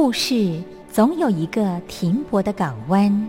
故事总有一个停泊的港湾。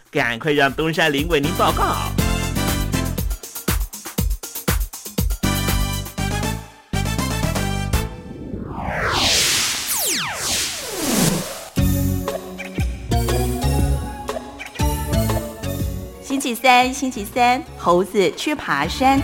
赶快让东山林为您报告。星期三，星期三，猴子去爬山。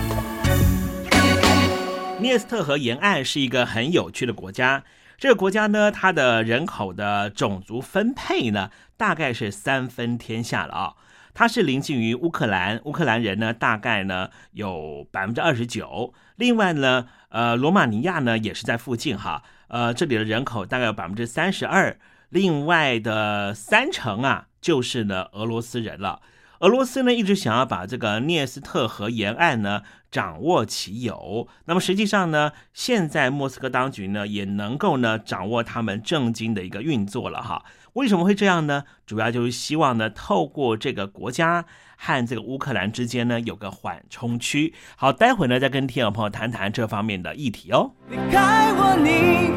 涅斯特河沿岸是一个很有趣的国家。这个国家呢，它的人口的种族分配呢，大概是三分天下了啊。它是临近于乌克兰，乌克兰人呢大概呢有百分之二十九。另外呢，呃，罗马尼亚呢也是在附近哈，呃，这里的人口大概有百分之三十二。另外的三成啊，就是呢俄罗斯人了。俄罗斯呢一直想要把这个涅斯特河沿岸呢掌握其有，那么实际上呢，现在莫斯科当局呢也能够呢掌握他们政经的一个运作了哈。为什么会这样呢？主要就是希望呢透过这个国家和这个乌克兰之间呢有个缓冲区。好，待会呢再跟听友朋友谈谈这方面的议题哦。离开我，你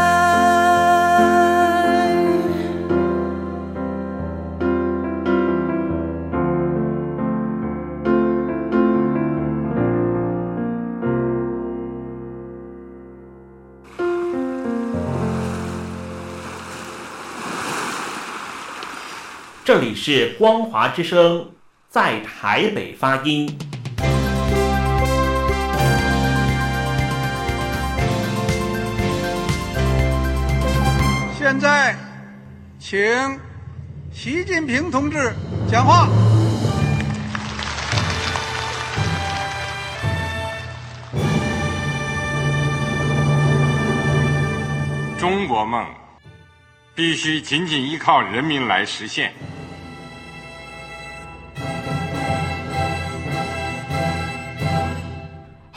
这里是光华之声，在台北发音。现在，请习近平同志讲话。中国梦必须紧紧依靠人民来实现。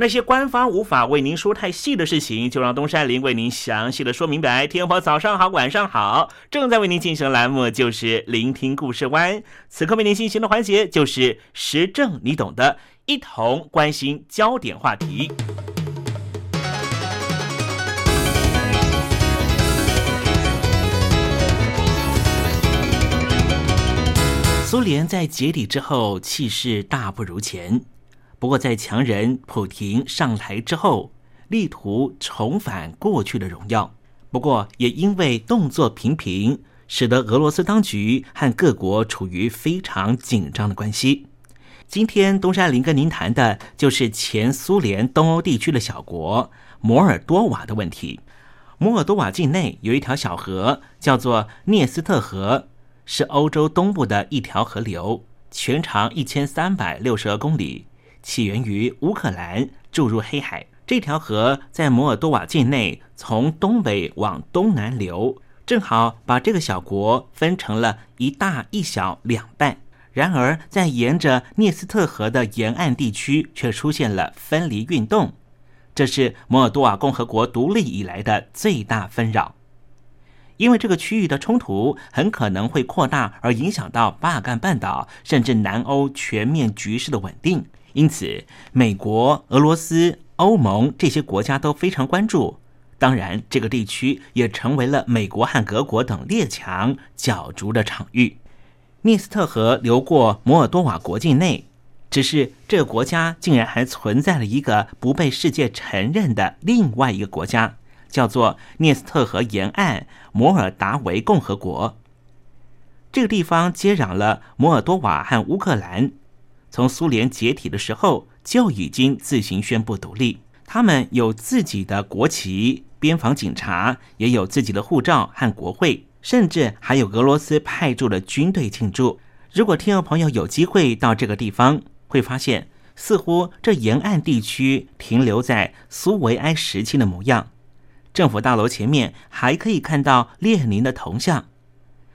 那些官方无法为您说太细的事情，就让东山林为您详细的说明白。天婆早上好，晚上好，正在为您进行的栏目就是聆听故事湾。此刻为您进行的环节就是时政，你懂的，一同关心焦点话题。苏联在解体之后，气势大不如前。不过，在强人普廷上台之后，力图重返过去的荣耀。不过，也因为动作频频，使得俄罗斯当局和各国处于非常紧张的关系。今天，东山林跟您谈的就是前苏联东欧地区的小国摩尔多瓦的问题。摩尔多瓦境内有一条小河，叫做涅斯特河，是欧洲东部的一条河流，全长一千三百六十二公里，起源于乌克兰，注入黑海。这条河在摩尔多瓦境内从东北往东南流，正好把这个小国分成了一大一小两半。然而，在沿着涅斯特河的沿岸地区，却出现了分离运动。这是摩尔多瓦共和国独立以来的最大纷扰，因为这个区域的冲突很可能会扩大，而影响到巴尔干半岛甚至南欧全面局势的稳定。因此，美国、俄罗斯、欧盟这些国家都非常关注。当然，这个地区也成为了美国和德国等列强角逐的场域。涅斯特河流过摩尔多瓦国境内。只是这个国家竟然还存在了一个不被世界承认的另外一个国家，叫做涅斯特河沿岸摩尔达维共和国。这个地方接壤了摩尔多瓦和乌克兰，从苏联解体的时候就已经自行宣布独立。他们有自己的国旗、边防警察，也有自己的护照和国会，甚至还有俄罗斯派驻的军队庆祝。如果听众朋友有机会到这个地方，会发现，似乎这沿岸地区停留在苏维埃时期的模样。政府大楼前面还可以看到列宁的铜像，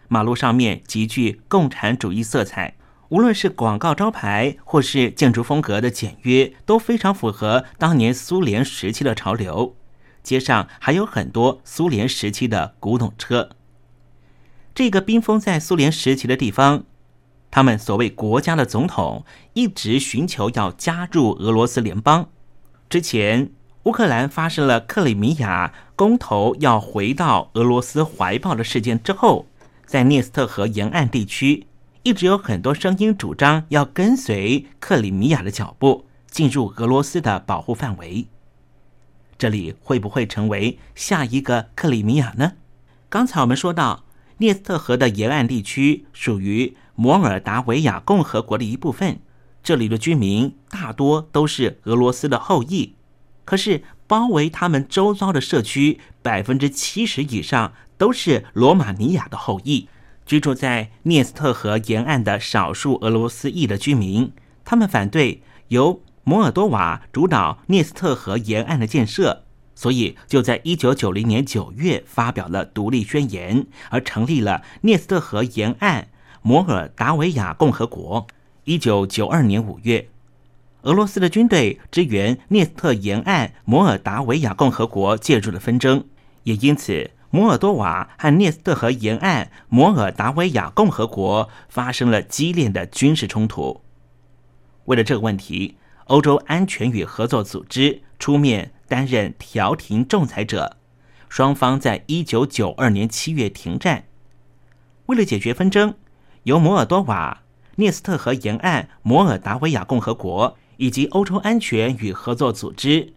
马路上面极具共产主义色彩。无论是广告招牌或是建筑风格的简约，都非常符合当年苏联时期的潮流。街上还有很多苏联时期的古董车。这个冰封在苏联时期的地方。他们所谓国家的总统一直寻求要加入俄罗斯联邦。之前，乌克兰发生了克里米亚公投要回到俄罗斯怀抱的事件之后，在涅斯特河沿岸地区，一直有很多声音主张要跟随克里米亚的脚步进入俄罗斯的保护范围。这里会不会成为下一个克里米亚呢？刚才我们说到，涅斯特河的沿岸地区属于。摩尔达维亚共和国的一部分，这里的居民大多都是俄罗斯的后裔。可是，包围他们周遭的社区，百分之七十以上都是罗马尼亚的后裔。居住在涅斯特河沿岸的少数俄罗斯裔的居民，他们反对由摩尔多瓦主导涅斯特河沿岸的建设，所以就在一九九零年九月发表了独立宣言，而成立了涅斯特河沿岸。摩尔达维亚共和国，一九九二年五月，俄罗斯的军队支援涅斯特沿岸摩尔达维亚共和国介入了纷争，也因此摩尔多瓦和涅斯特河沿岸摩尔达维亚共和国发生了激烈的军事冲突。为了这个问题，欧洲安全与合作组织出面担任调停仲裁者，双方在一九九二年七月停战。为了解决纷争。由摩尔多瓦、涅斯特河沿岸摩尔达维亚共和国以及欧洲安全与合作组织、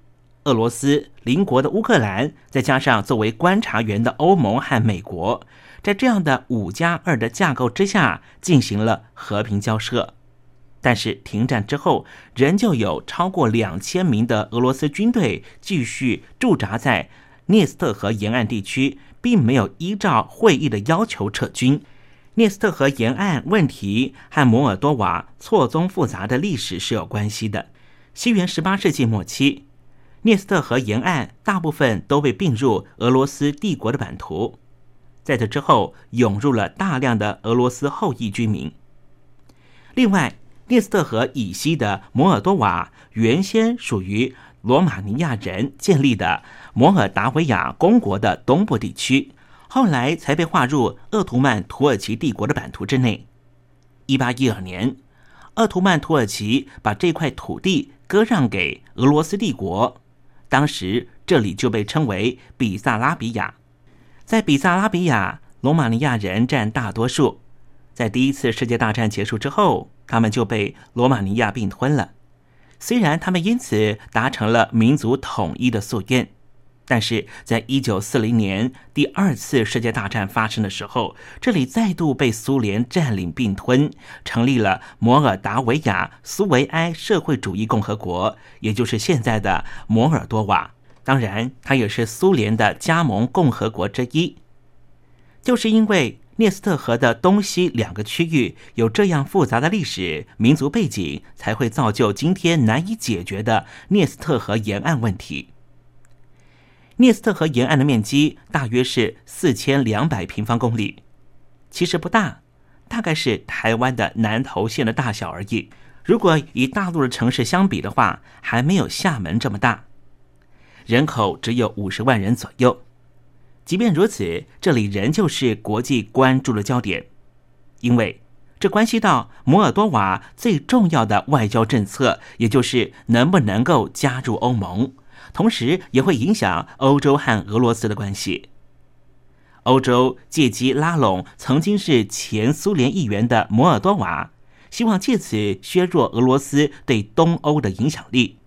俄罗斯邻国的乌克兰，再加上作为观察员的欧盟和美国，在这样的五加二的架构之下进行了和平交涉。但是停战之后，仍旧有超过两千名的俄罗斯军队继续驻扎在涅斯特河沿岸地区，并没有依照会议的要求撤军。涅斯特河沿岸问题和摩尔多瓦错综复杂的历史是有关系的。西元十八世纪末期，涅斯特河沿岸大部分都被并入俄罗斯帝国的版图。在这之后，涌入了大量的俄罗斯后裔居民。另外，涅斯特河以西的摩尔多瓦原先属于罗马尼亚人建立的摩尔达维亚公国的东部地区。后来才被划入鄂图曼土耳其帝国的版图之内。一八一二年，鄂图曼土耳其把这块土地割让给俄罗斯帝国，当时这里就被称为比萨拉比亚。在比萨拉比亚，罗马尼亚人占大多数。在第一次世界大战结束之后，他们就被罗马尼亚并吞了。虽然他们因此达成了民族统一的夙愿，但是在一九四零年第二次世界大战发生的时候，这里再度被苏联占领并吞，成立了摩尔达维亚苏维埃社会主义共和国，也就是现在的摩尔多瓦。当然，它也是苏联的加盟共和国之一。就是因为涅斯特河的东西两个区域有这样复杂的历史民族背景，才会造就今天难以解决的涅斯特河沿岸问题。涅斯特河沿岸的面积大约是四千两百平方公里，其实不大，大概是台湾的南投县的大小而已。如果与大陆的城市相比的话，还没有厦门这么大。人口只有五十万人左右，即便如此，这里仍旧是国际关注的焦点，因为这关系到摩尔多瓦最重要的外交政策，也就是能不能够加入欧盟，同时也会影响欧洲和俄罗斯的关系。欧洲借机拉拢曾经是前苏联议员的摩尔多瓦，希望借此削弱俄罗斯对东欧的影响力。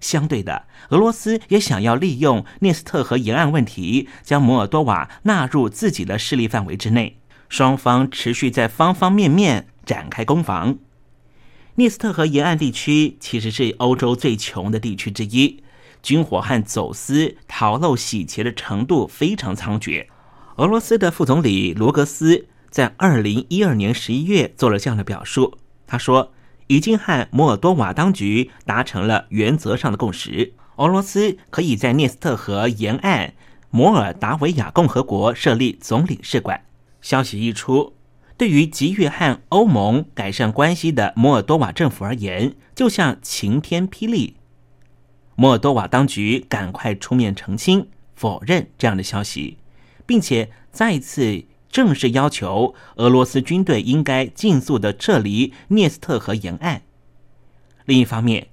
相对的，俄罗斯也想要利用涅斯特河沿岸问题，将摩尔多瓦纳入自己的势力范围之内。双方持续在方方面面展开攻防。涅斯特河沿岸地区其实是欧洲最穷的地区之一，军火和走私、逃漏、洗钱的程度非常猖獗。俄罗斯的副总理罗格斯在二零一二年十一月做了这样的表述，他说。已经和摩尔多瓦当局达成了原则上的共识，俄罗斯可以在涅斯特河沿岸摩尔达维亚共和国设立总领事馆。消息一出，对于急于和欧盟改善关系的摩尔多瓦政府而言，就像晴天霹雳。摩尔多瓦当局赶快出面澄清、否认这样的消息，并且再次。正式要求俄罗斯军队应该尽速的撤离涅斯特河沿岸。另一方面，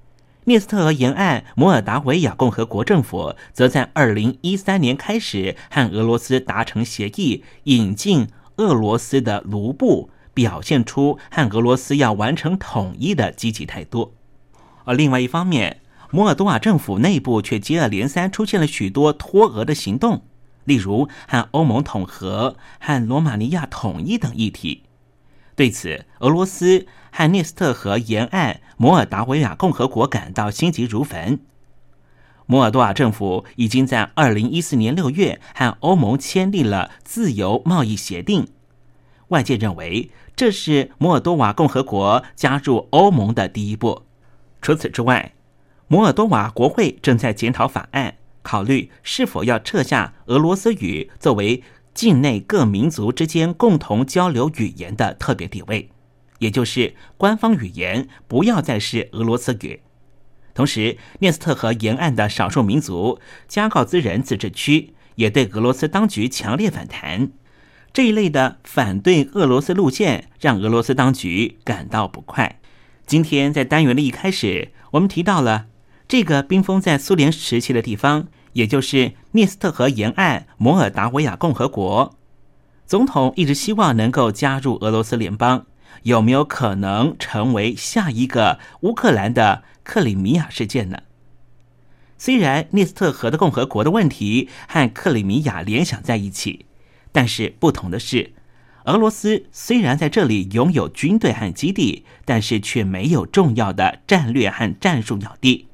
涅斯特河沿岸摩尔达维亚共和国政府则在二零一三年开始和俄罗斯达成协议，引进俄罗斯的卢布，表现出和俄罗斯要完成统一的积极态度。而另外一方面，摩尔多瓦政府内部却接二连三出现了许多脱俄的行动。例如和欧盟统合、和罗马尼亚统一等议题。对此，俄罗斯和涅斯特河沿岸摩尔达维亚共和国感到心急如焚。摩尔多瓦政府已经在二零一四年六月和欧盟签订了自由贸易协定，外界认为这是摩尔多瓦共和国加入欧盟的第一步。除此之外，摩尔多瓦国会正在检讨法案。考虑是否要撤下俄罗斯语作为境内各民族之间共同交流语言的特别地位，也就是官方语言不要再是俄罗斯语。同时，涅斯特河沿岸的少数民族加告兹人自治区也对俄罗斯当局强烈反弹。这一类的反对俄罗斯路线让俄罗斯当局感到不快。今天在单元的一开始，我们提到了。这个冰封在苏联时期的地方，也就是涅斯特河沿岸摩尔达维亚共和国，总统一直希望能够加入俄罗斯联邦。有没有可能成为下一个乌克兰的克里米亚事件呢？虽然涅斯特河的共和国的问题和克里米亚联想在一起，但是不同的是，俄罗斯虽然在这里拥有军队和基地，但是却没有重要的战略和战术要地。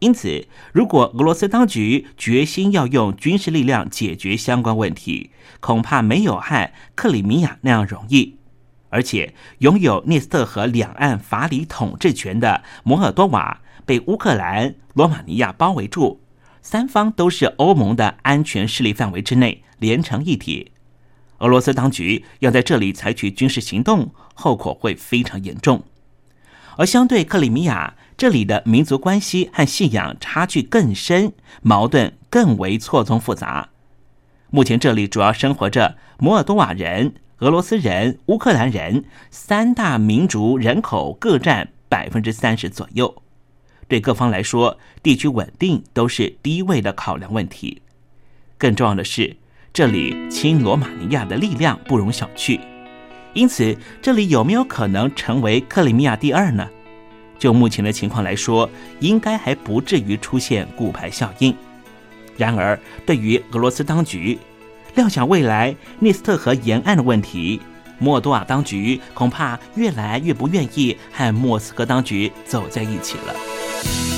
因此，如果俄罗斯当局决心要用军事力量解决相关问题，恐怕没有和克里米亚那样容易。而且，拥有涅斯特河两岸法理统治权的摩尔多瓦被乌克兰、罗马尼亚包围住，三方都是欧盟的安全势力范围之内，连成一体。俄罗斯当局要在这里采取军事行动，后果会非常严重。而相对克里米亚。这里的民族关系和信仰差距更深，矛盾更为错综复杂。目前这里主要生活着摩尔多瓦人、俄罗斯人、乌克兰人三大民族，人口各占百分之三十左右。对各方来说，地区稳定都是第一位的考量问题。更重要的是，这里亲罗马尼亚的力量不容小觑。因此，这里有没有可能成为克里米亚第二呢？就目前的情况来说，应该还不至于出现骨牌效应。然而，对于俄罗斯当局，料想未来涅斯特河沿岸的问题，莫多瓦当局恐怕越来越不愿意和莫斯科当局走在一起了。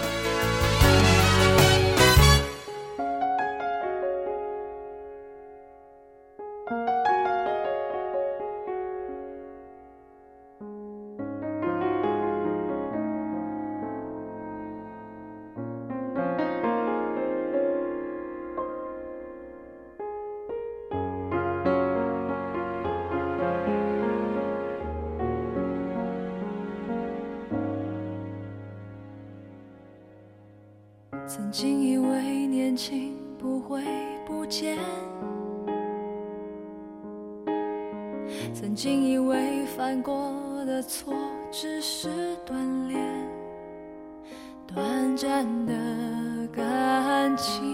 曾经以为年轻不会不见，犯过的错只是锻炼，短暂的感情。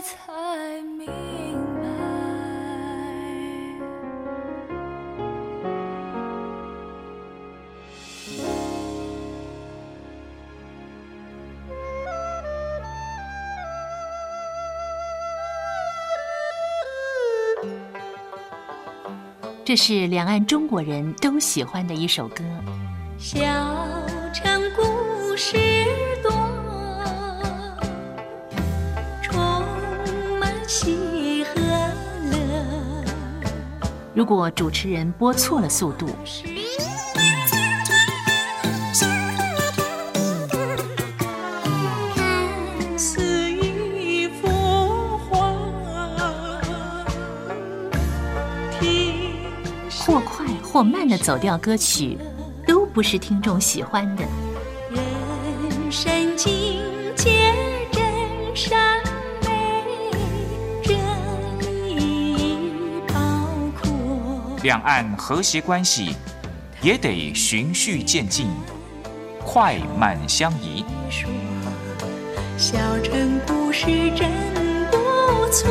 才明白。这是两岸中国人都喜欢的一首歌。小城故事如果主持人播错了速度，看似一幅画，听，或快或慢的走调歌曲都不是听众喜欢的。人生几？两岸和谐关系也得循序渐进，快慢相宜。小城故事真不错。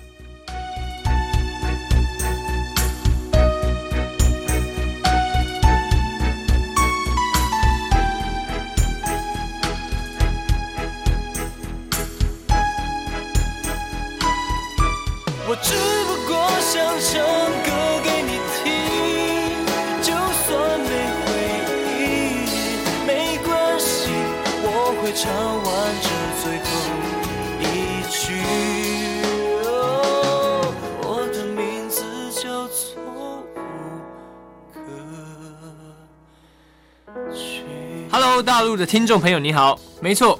我只不过想唱歌给你听就算没回忆没关系我会唱完这最后一句我的名字叫做 hello 大陆的听众朋友你好。没错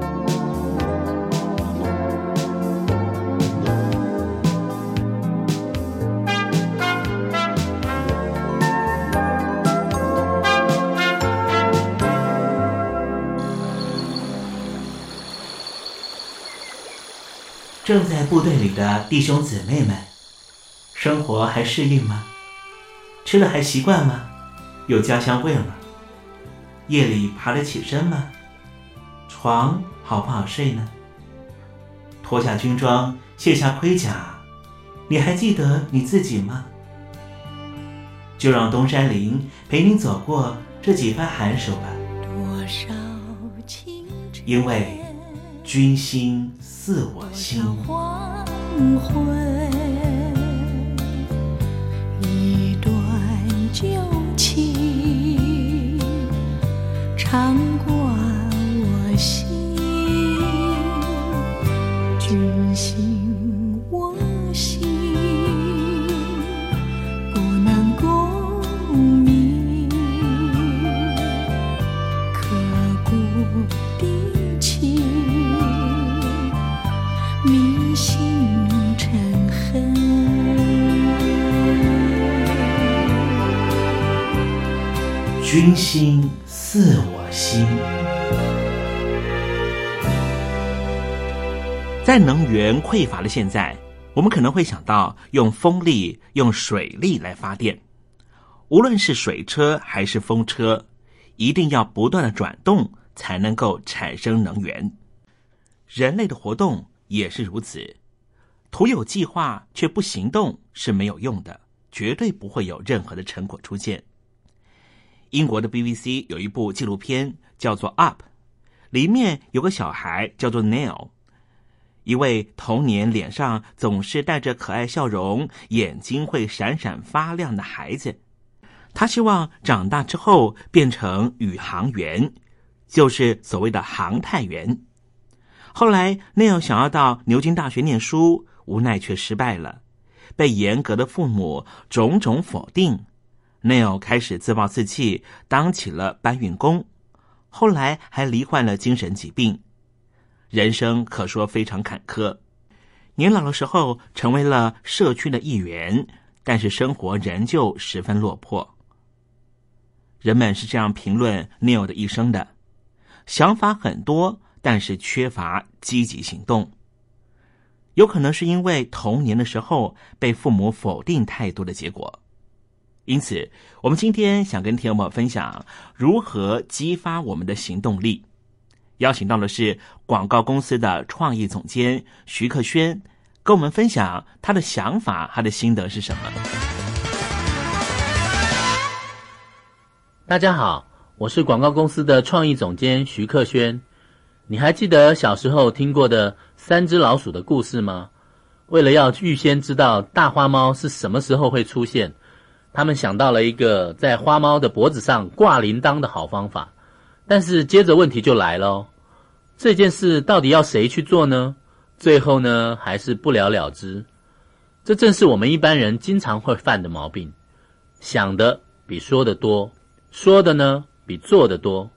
正在部队里的弟兄姊妹们，生活还适应吗？吃了还习惯吗？有家乡味吗？夜里爬得起身吗？床好不好睡呢？脱下军装，卸下盔甲，你还记得你自己吗？就让东山林陪你走过这几番寒暑吧。因为君心似我心。黄昏君心似我心。在能源匮乏的现在，我们可能会想到用风力、用水力来发电。无论是水车还是风车，一定要不断的转动，才能够产生能源。人类的活动也是如此，徒有计划却不行动是没有用的，绝对不会有任何的成果出现。英国的 BBC 有一部纪录片叫做《Up》，里面有个小孩叫做 Neil，一位童年脸上总是带着可爱笑容、眼睛会闪闪发亮的孩子。他希望长大之后变成宇航员，就是所谓的航太员。后来，Neil 想要到牛津大学念书，无奈却失败了，被严格的父母种种否定。Neil 开始自暴自弃，当起了搬运工，后来还罹患了精神疾病，人生可说非常坎坷。年老的时候，成为了社区的一员，但是生活仍旧十分落魄。人们是这样评论 Neil 的一生的：想法很多，但是缺乏积极行动。有可能是因为童年的时候被父母否定太多的结果。因此，我们今天想跟听众朋友分享如何激发我们的行动力。邀请到的是广告公司的创意总监徐克轩，跟我们分享他的想法，他的心得是什么。大家好，我是广告公司的创意总监徐克轩。你还记得小时候听过的三只老鼠的故事吗？为了要预先知道大花猫是什么时候会出现，他们想到了一个在花猫的脖子上挂铃铛的好方法。但是接着问题就来了，这件事到底要谁去做呢？最后呢，还是不了了之。这正是我们一般人经常会犯的毛病，想的比说的多。说的呢比做的多，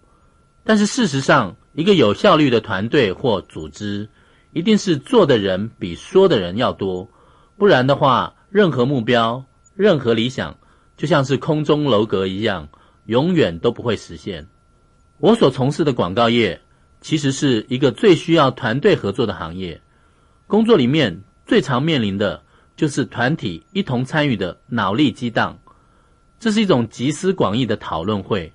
但是事实上，一个有效率的团队或组织，一定是做的人比说的人要多，不然的话，任何目标、任何理想，就像是空中楼阁一样，永远都不会实现。我所从事的广告业，其实是一个最需要团队合作的行业，工作里面最常面临的就是团体一同参与的脑力激荡。这是一种集思广益的讨论会，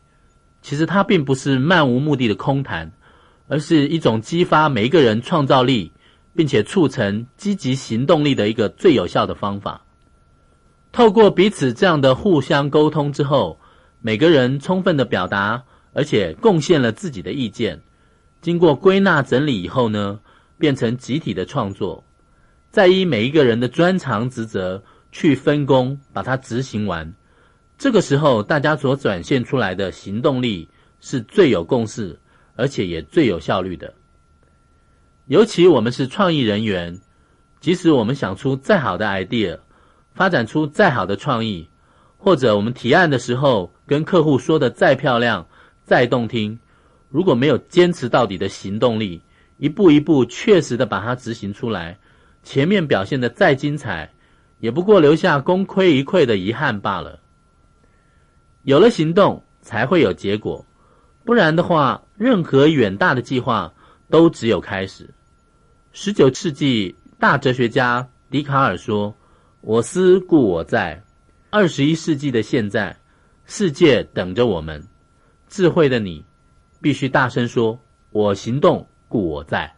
其实它并不是漫无目的的空谈，而是一种激发每一个人创造力，并且促成积极行动力的一个最有效的方法。透过彼此这样的互相沟通之后，每个人充分的表达，而且贡献了自己的意见，经过归纳整理以后呢，变成集体的创作。再依每一个人的专长职责去分工，把它执行完。这个时候，大家所展现出来的行动力是最有共识，而且也最有效率的。尤其我们是创意人员，即使我们想出再好的 idea，发展出再好的创意，或者我们提案的时候跟客户说的再漂亮、再动听，如果没有坚持到底的行动力，一步一步确实的把它执行出来，前面表现的再精彩，也不过留下功亏一篑的遗憾罢了。有了行动，才会有结果，不然的话，任何远大的计划都只有开始。十九世纪大哲学家笛卡尔说：“我思故我在。”二十一世纪的现在，世界等着我们。智慧的你，必须大声说：“我行动，故我在。”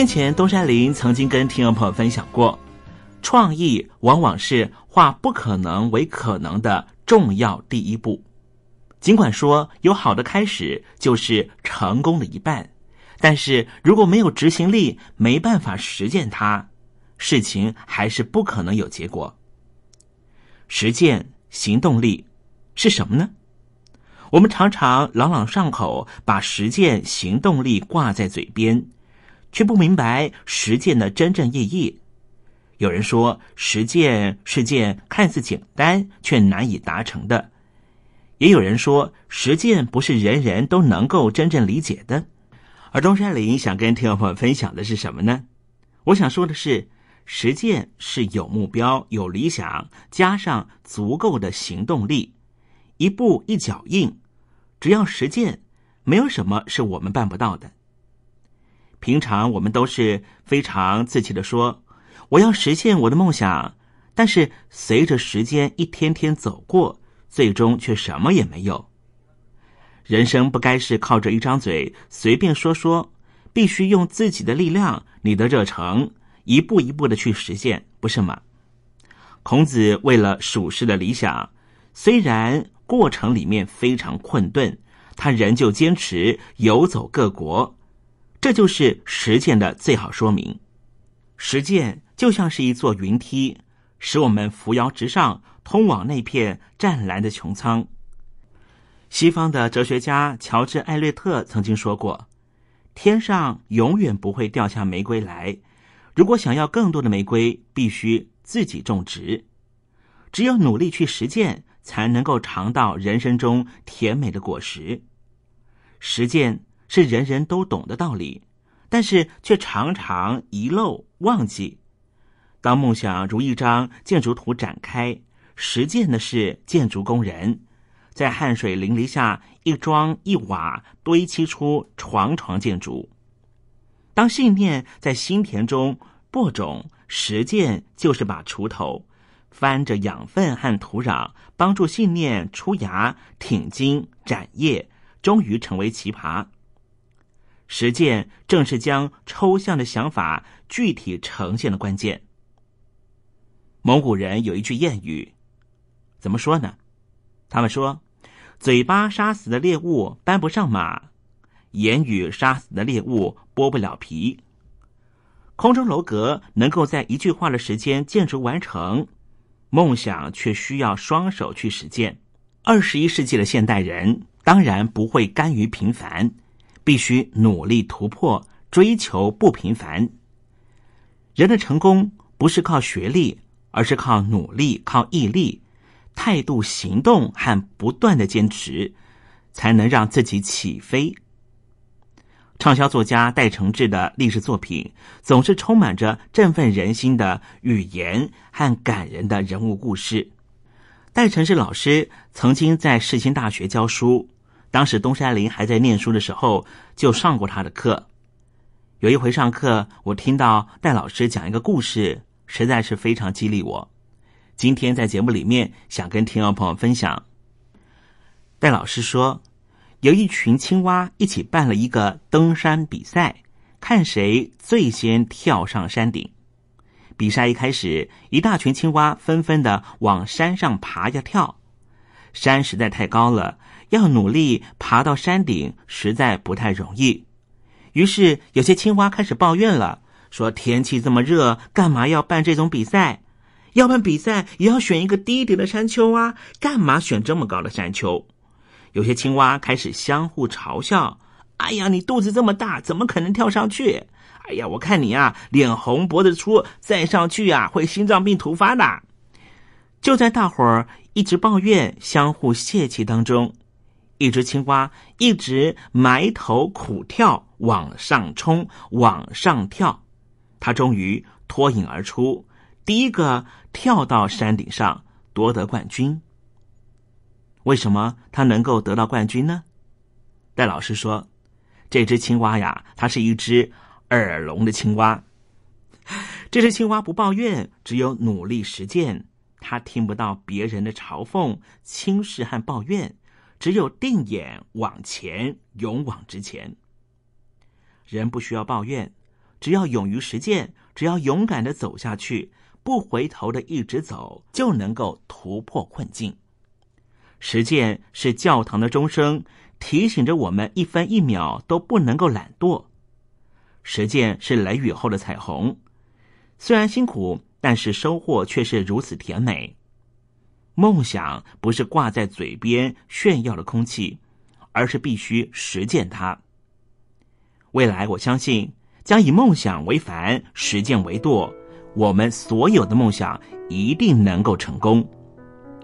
先前东山林曾经跟听众朋友分享过，创意往往是化不可能为可能的重要第一步。尽管说有好的开始就是成功的一半，但是如果没有执行力，没办法实践它，事情还是不可能有结果。实践行动力是什么呢？我们常常朗朗上口，把实践行动力挂在嘴边。却不明白实践的真正意义。有人说，实践是件看似简单却难以达成的；也有人说，实践不是人人都能够真正理解的。而东山林想跟听众朋友分享的是什么呢？我想说的是，实践是有目标、有理想，加上足够的行动力，一步一脚印。只要实践，没有什么是我们办不到的。平常我们都是非常自气的说：“我要实现我的梦想。”但是随着时间一天天走过，最终却什么也没有。人生不该是靠着一张嘴随便说说，必须用自己的力量、你的热诚，一步一步的去实现，不是吗？孔子为了属世的理想，虽然过程里面非常困顿，他仍旧坚持游走各国。这就是实践的最好说明。实践就像是一座云梯，使我们扶摇直上，通往那片湛蓝的穹苍。西方的哲学家乔治·艾略特曾经说过：“天上永远不会掉下玫瑰来。如果想要更多的玫瑰，必须自己种植。只有努力去实践，才能够尝到人生中甜美的果实。实践。”是人人都懂的道理，但是却常常遗漏忘记。当梦想如一张建筑图展开，实践的是建筑工人，在汗水淋漓下一砖一瓦堆砌出床床建筑。当信念在心田中播种，实践就是把锄头，翻着养分和土壤，帮助信念出芽、挺茎、展叶，终于成为奇葩。实践正是将抽象的想法具体呈现的关键。蒙古人有一句谚语，怎么说呢？他们说：“嘴巴杀死的猎物搬不上马，言语杀死的猎物剥不了皮。空中楼阁能够在一句话的时间建筑完成，梦想却需要双手去实践。二十一世纪的现代人当然不会甘于平凡，必须努力突破，追求不平凡。人的成功不是靠学历，而是靠努力、靠毅力、态度、行动和不断的坚持，才能让自己起飞。畅销作家戴承志的历史作品总是充满着振奋人心的语言和感人的人物故事。戴承志老师曾经在世新大学教书，当时东山林还在念书的时候就上过他的课。有一回上课，我听到戴老师讲一个故事，实在是非常激励我。今天在节目里面想跟听众朋友分享。戴老师说。有一群青蛙一起办了一个登山比赛，看谁最先跳上山顶。比赛一开始，一大群青蛙纷纷的往山上爬呀跳。山实在太高了，要努力爬到山顶实在不太容易。于是有些青蛙开始抱怨了，说天气这么热，干嘛要办这种比赛？要办比赛也要选一个低一点的山丘啊，干嘛选这么高的山丘？有些青蛙开始相互嘲笑：“哎呀，你肚子这么大，怎么可能跳上去？哎呀，我看你啊，脸红脖子粗，再上去啊，会心脏病突发的。”就在大伙儿一直抱怨、相互泄气当中，一只青蛙一直埋头苦跳，往上冲，往上跳。它终于脱颖而出，第一个跳到山顶上，夺得冠军。为什么他能够得到冠军呢？戴老师说：“这只青蛙呀，它是一只耳聋的青蛙。这只青蛙不抱怨，只有努力实践。它听不到别人的嘲讽、轻视和抱怨，只有定眼往前，勇往直前。人不需要抱怨，只要勇于实践，只要勇敢的走下去，不回头的一直走，就能够突破困境。”实践是教堂的钟声，提醒着我们一分一秒都不能够懒惰。实践是雷雨后的彩虹，虽然辛苦，但是收获却是如此甜美。梦想不是挂在嘴边炫耀的空气，而是必须实践它。未来，我相信将以梦想为帆，实践为舵，我们所有的梦想一定能够成功，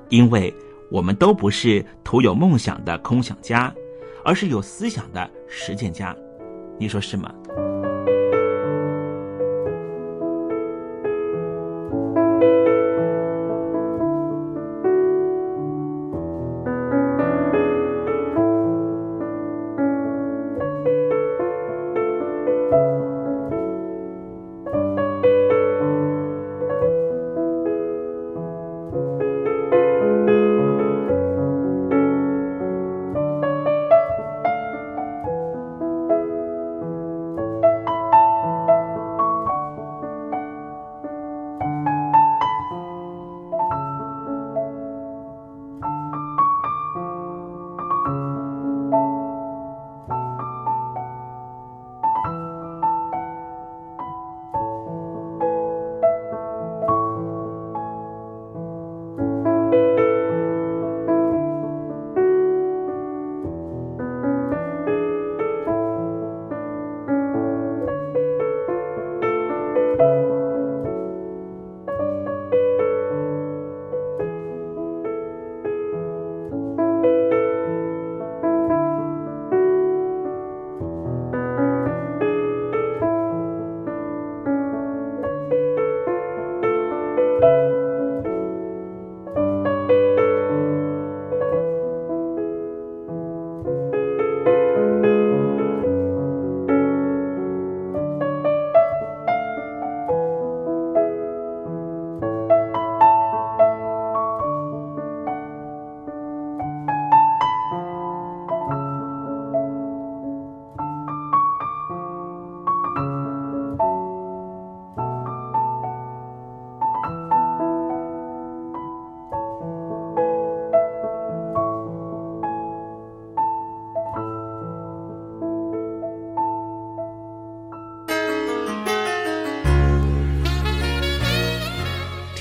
因为。我们都不是徒有梦想的空想家，而是有思想的实践家，你说是吗？